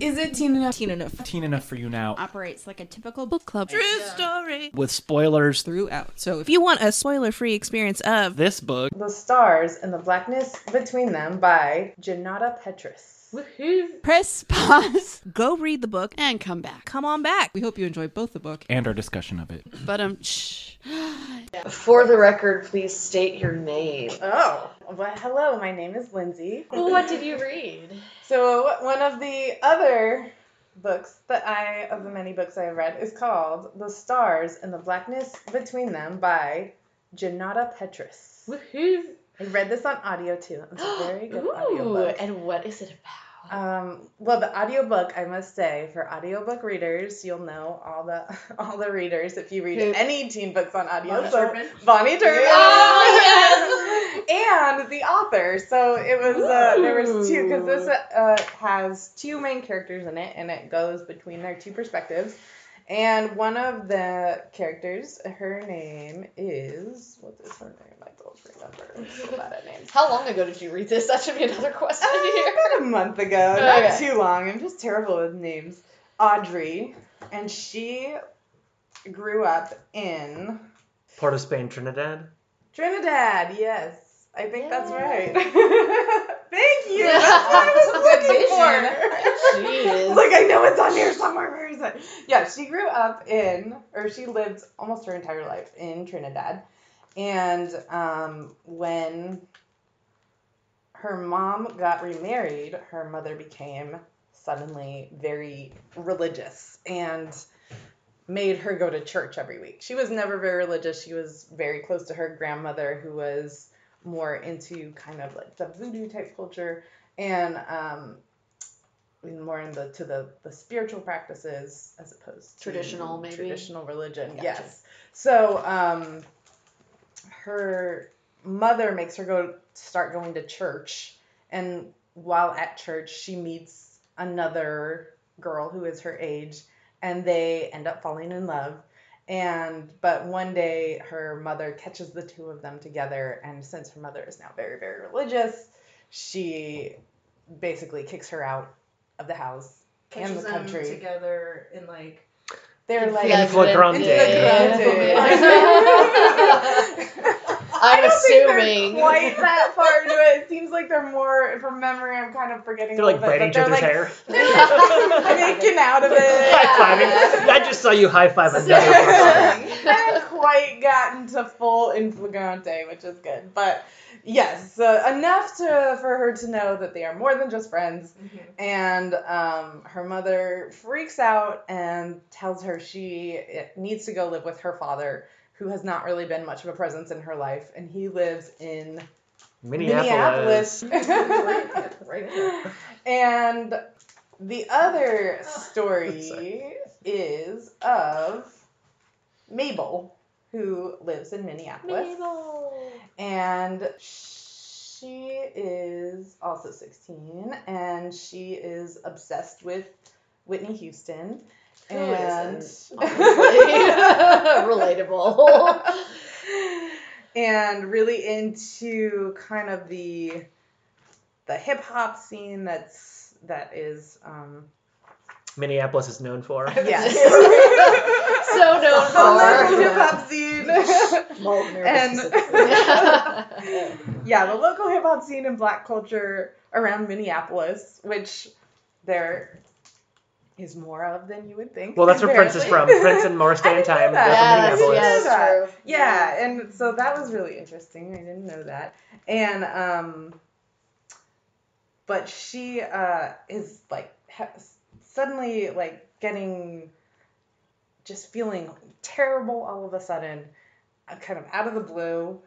Is it teen enough? Teen enough. Teen enough for you now. Operates like a typical book club. True story. With spoilers Throughout. So if you want a spoiler free experience of this book. The Stars and the Blackness Between Them by Junauda Petrus. Woohoo. Press pause go read the book and and come back. come on back. We hope you enjoyed both the book. And our discussion of it. But um, shh. For the record, please state your name. Oh, well, hello, my name is Lindsay. What did you read? So, one of the other books that I, of the many books I have read, is called The Stars and the Blackness Between Them by Junauda Petrus. Woohoo! I read this on audio too. It's a very good Ooh, audiobook. and what is it about? Um, well, the audiobook, I must say, for audiobook readers, you'll know all the all the readers if you read Who? any teen books on audio. Bahni so Turpin? Bahni Turpin. Oh, and the author. So it was uh, there was two because this uh, has two main characters in it, and it goes between their two perspectives. And one of the characters, her name is what is her name? I don't remember. I'm so bad at names. How long ago did you read this? That should be another question Uh, here. about a month ago, not Okay. too long. I'm just terrible with names. Audrey, and she grew up in Port of Spain, Trinidad. Trinidad. Yes, I think that's right. Thank you. That's what I was looking for. Jeez. Look, I know it's on here somewhere. Where is it? Yeah, she grew up in, or she lived almost her entire life in Trinidad. And um, when her mom got remarried, her mother became suddenly very religious and made her go to church every week. She was never very religious. She was very close to her grandmother, who was more into kind of like the voodoo type culture and um, more into to the, the spiritual practices as opposed to Traditional, maybe? traditional religion. Gotcha. Yes. So um, her mother makes her go start going to church, and while at church, she meets another girl who is her age, and they end up falling in love. And but one day her mother catches the two of them together, and since her mother is now very very religious, she basically kicks her out of the house and the country. together in like They're like In flagrante. I'm I don't think assuming. quite that far into it. It seems like they're more from memory. I'm kind of forgetting. They're like little biting bit, each but other's they're hair. like making out of it. High fiving. I just saw you high five another person. I haven't quite gotten to full in flagrante, which is good. But yes, uh, enough to for her to know that they are more than just friends. And um, her mother freaks out and tells her she eh, needs to go live with her father, who has not really been much of a presence in her life, and he lives in Minneapolis. Minneapolis. and the other story is of Mabel, who lives in Minneapolis. And she is also 16, and she is obsessed with Whitney Houston. Who and isn't, Relatable. and really into kind of the the hip hop scene that's that is um Minneapolis is known for. yes so known for. the local for. hip hop scene and yeah the local hip hop scene and black culture around Minneapolis which there is more of than you would think Well, that's where Prince is from. Prince and Morris Day I and Time. that. They're Yeah, from that's, Minneapolis. yeah, that's that. true. Yeah, and so that was really interesting. I didn't know that. And um but she uh is like ha- suddenly like getting just feeling terrible all of a sudden uh, kind of out of the blue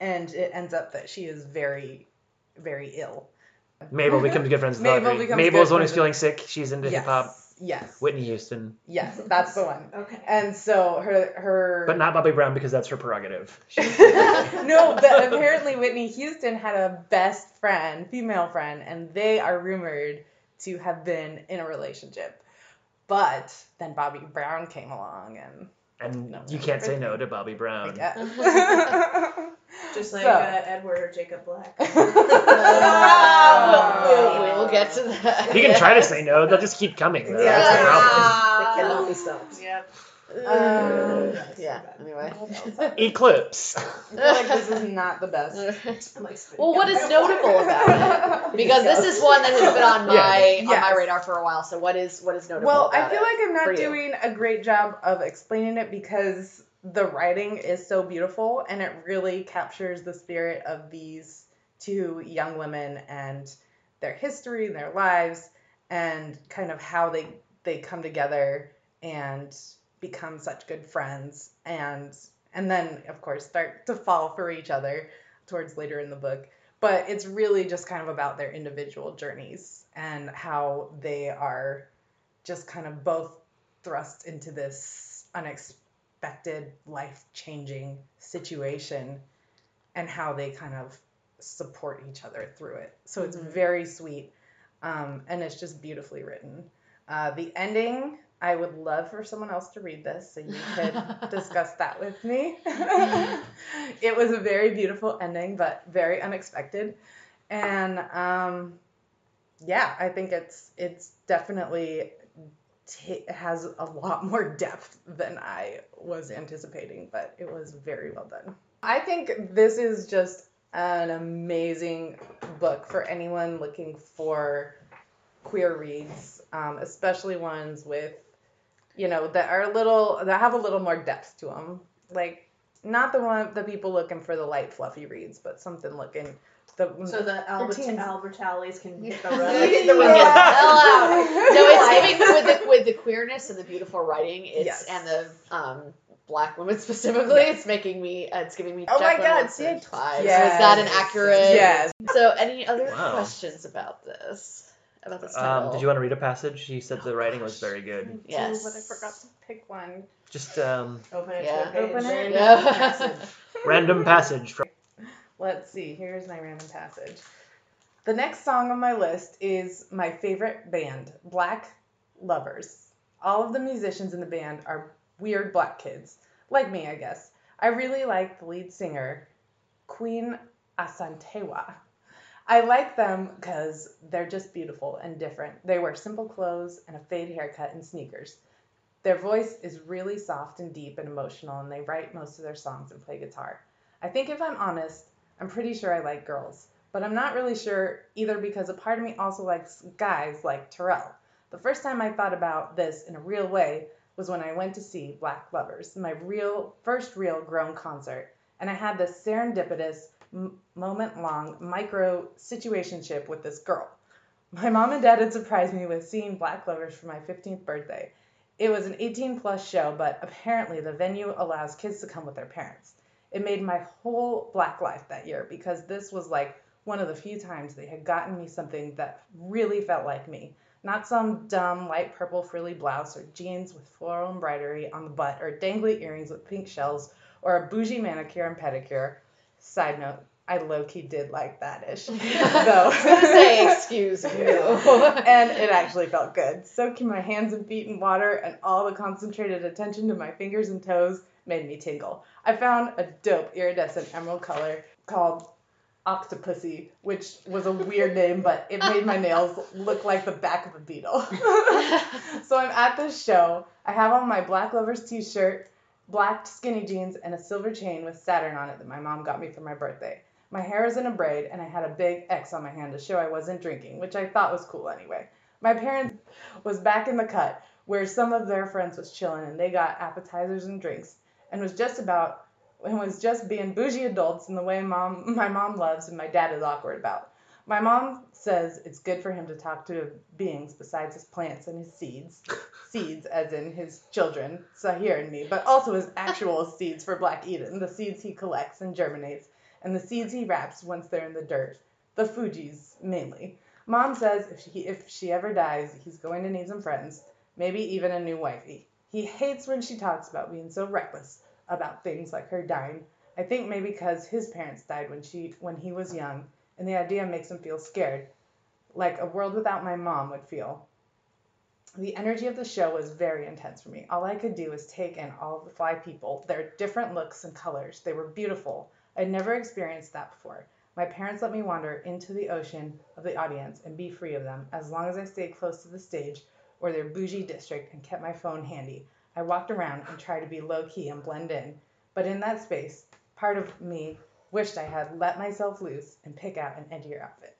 and it ends up that she is very very ill. Mabel becomes good friends with Mabel Audrey. becomes Mabel's good the one who's friends feeling sick. She's into yes. hip hop. Yes. Whitney Houston, Yes, that's the one. Okay. And so her her but not Bobby Brown because that's her prerogative. no, but apparently Whitney Houston had a best friend, female friend, and they are rumored to have been in a relationship. But then Bobby Brown came along and And No, you can't say no to Bobby Brown. Yeah. Just like So- uh, Edward or Jacob Black. we'll, we'll, we'll get to that. You can try to say no, they'll just keep coming. though. Yeah. That's the problem. They cannot be stopped. Yep. Uh, yeah. Anyway. Eclipse. I feel like this is not the best. I'm like, well, what out is my notable about it? Because this is one that has been on my Yeah. on my Yes. radar for a while. So what is what is notable? Well, I about feel it like I'm for not you? doing a great job of explaining it because the writing is so beautiful and it really captures the spirit of these two young women and their history, and their lives, and kind of how they they come together and become such good friends and and then of course start to fall for each other towards later in the book. But it's really just kind of about their individual journeys and how they are just kind of both thrust into this unexpected life changing situation and how they kind of support each other through it. So it's very sweet um, and it's just beautifully written. Uh, the ending i would love for someone else to read this so you could discuss that with me. It was a very beautiful ending but very unexpected. And um, yeah i think it's it's definitely t- has a lot more depth than i was anticipating but it was very well done. I think this is just an amazing book for anyone looking for queer reads um, especially ones with you know that are a little that have a little more depth to them like not the one the people looking for the light fluffy reads but something looking the So that Albert, teens. Albertallis can hit the Hit road. the wind, get the hell out. No, it's giving with the with the queerness and the beautiful writing. It's Yes. and the um black women specifically. It's making me. Uh, it's giving me. Oh my God, Wilson see? vibes. Yes. Was that an accurate? yes So, any other Wow. questions about this? About this title? Um, did you want to read a passage? He said the writing was very good. Yes. but i forgot to pick one Just um, Open it Yeah. to a page. Open it. Yeah. random passage from. Let's see, here's my random passage. The next song on my list is my favorite band, Black Lovers. All of the musicians in the band are weird black kids, like me, I guess. I really like the lead singer, Queen Asantewa. I like them because they're just beautiful and different. They wear simple clothes and a fade haircut and sneakers. Their voice is really soft and deep and emotional, and they write most of their songs and play guitar. I think if I'm honest, I'm pretty sure I like girls, but I'm not really sure either because a part of me also likes guys like Terrell. The first time I thought about this in a real way was when I went to see Black Lovers, my real first real grown concert, and I had this serendipitous m- moment-long micro situationship with this girl. My mom and dad had surprised me with seeing Black Lovers for my 15th birthday. It was an 18 plus show, but apparently the venue allows kids to come with their parents. It made my whole black life that year because this was like one of the few times they had gotten me something that really felt like me. Not some dumb light purple frilly blouse or jeans with floral embroidery on the butt or dangly earrings with pink shells or a bougie manicure and pedicure. Side note, I low key did like that ish. I say, excuse you. and it actually felt good. Soaking my hands and feet in water and all the concentrated attention to my fingers and toes made me tingle. I found a dope iridescent emerald color called Octopussy, which was a weird name, but it made my nails look like the back of a beetle. so I'm at this show. I have on my Black Lovers t shirt, black skinny jeans, and a silver chain with Saturn on it that my mom got me for my birthday. My hair is in a braid, and I had a big X on my hand to show I wasn't drinking, which I thought was cool anyway. My parents was back in the cut where some of their friends was chilling, and they got appetizers and drinks, and was just about and was just being bougie adults in the way mom my mom loves and my dad is awkward about. My mom says it's good for him to talk to beings besides his plants and his seeds. Seeds, as in his children, Sahir and me, but also his actual seeds for Black Eden, the seeds he collects and germinates, and the seeds he wraps once they're in the dirt. The Fuji's, mainly. Mom says if she, if she ever dies, he's going to need some friends, maybe even a new wifey. He hates when she talks about being so reckless about things like her dying. I think maybe because his parents died when she when he was young, and the idea makes him feel scared, like a world without my mom would feel. the energy of the show was very intense for me. All I could do was take in all the fly people, their different looks and colors. They were beautiful. I'd never experienced that before. My parents let me wander into the ocean of the audience and be free of them as long as I stayed close to the stage or their bougie district and kept my phone handy. I walked around and tried to be low key and blend in, but in that space, part of me wished I had let myself loose and pick out an edgier outfit.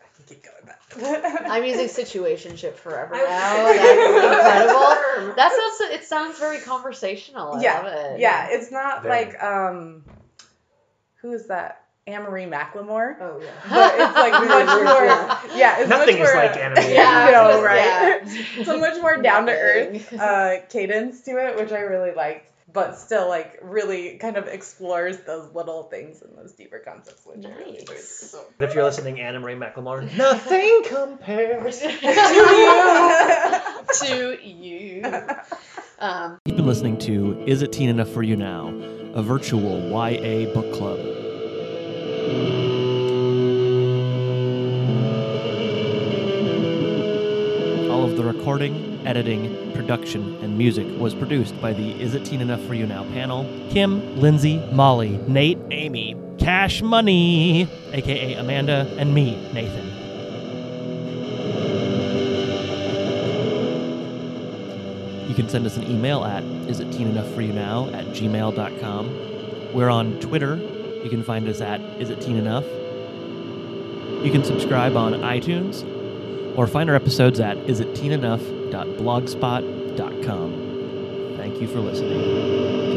I can keep going back. I'm using situationship forever now. That's incredible. That sounds. It sounds very conversational. I yeah, love it. yeah. It's not Very. like um, who is that? Anna-Marie McLemore. Oh yeah. But it's like much more. Yeah. Yeah, it's Nothing much is more, like anime. Yeah, No, just- right? yeah. It's a much more down to earth uh, cadence to it, which I really liked. But still, like, really kind of explores those little things and those deeper concepts, which I really enjoyed. Nice. So. If you're listening, Anna Marie McLemore, nothing compares. to you. To you. Um, You've been listening to Is It Teen Enough for You Now, a virtual YA book club. All of the recording, editing, production, and music was produced by the Is It Teen Enough for You Now panel Kim, Lindsay, Molly, Nate, Amy, Cash Money, aka Amanda, and me, Nathan. You can send us an email at isitteenough at gmail.com. We're on Twitter. You can find us at isitteenenough. You can subscribe on iTunes or find our episodes at isitteenenough.blogspot.com. Thank you for listening.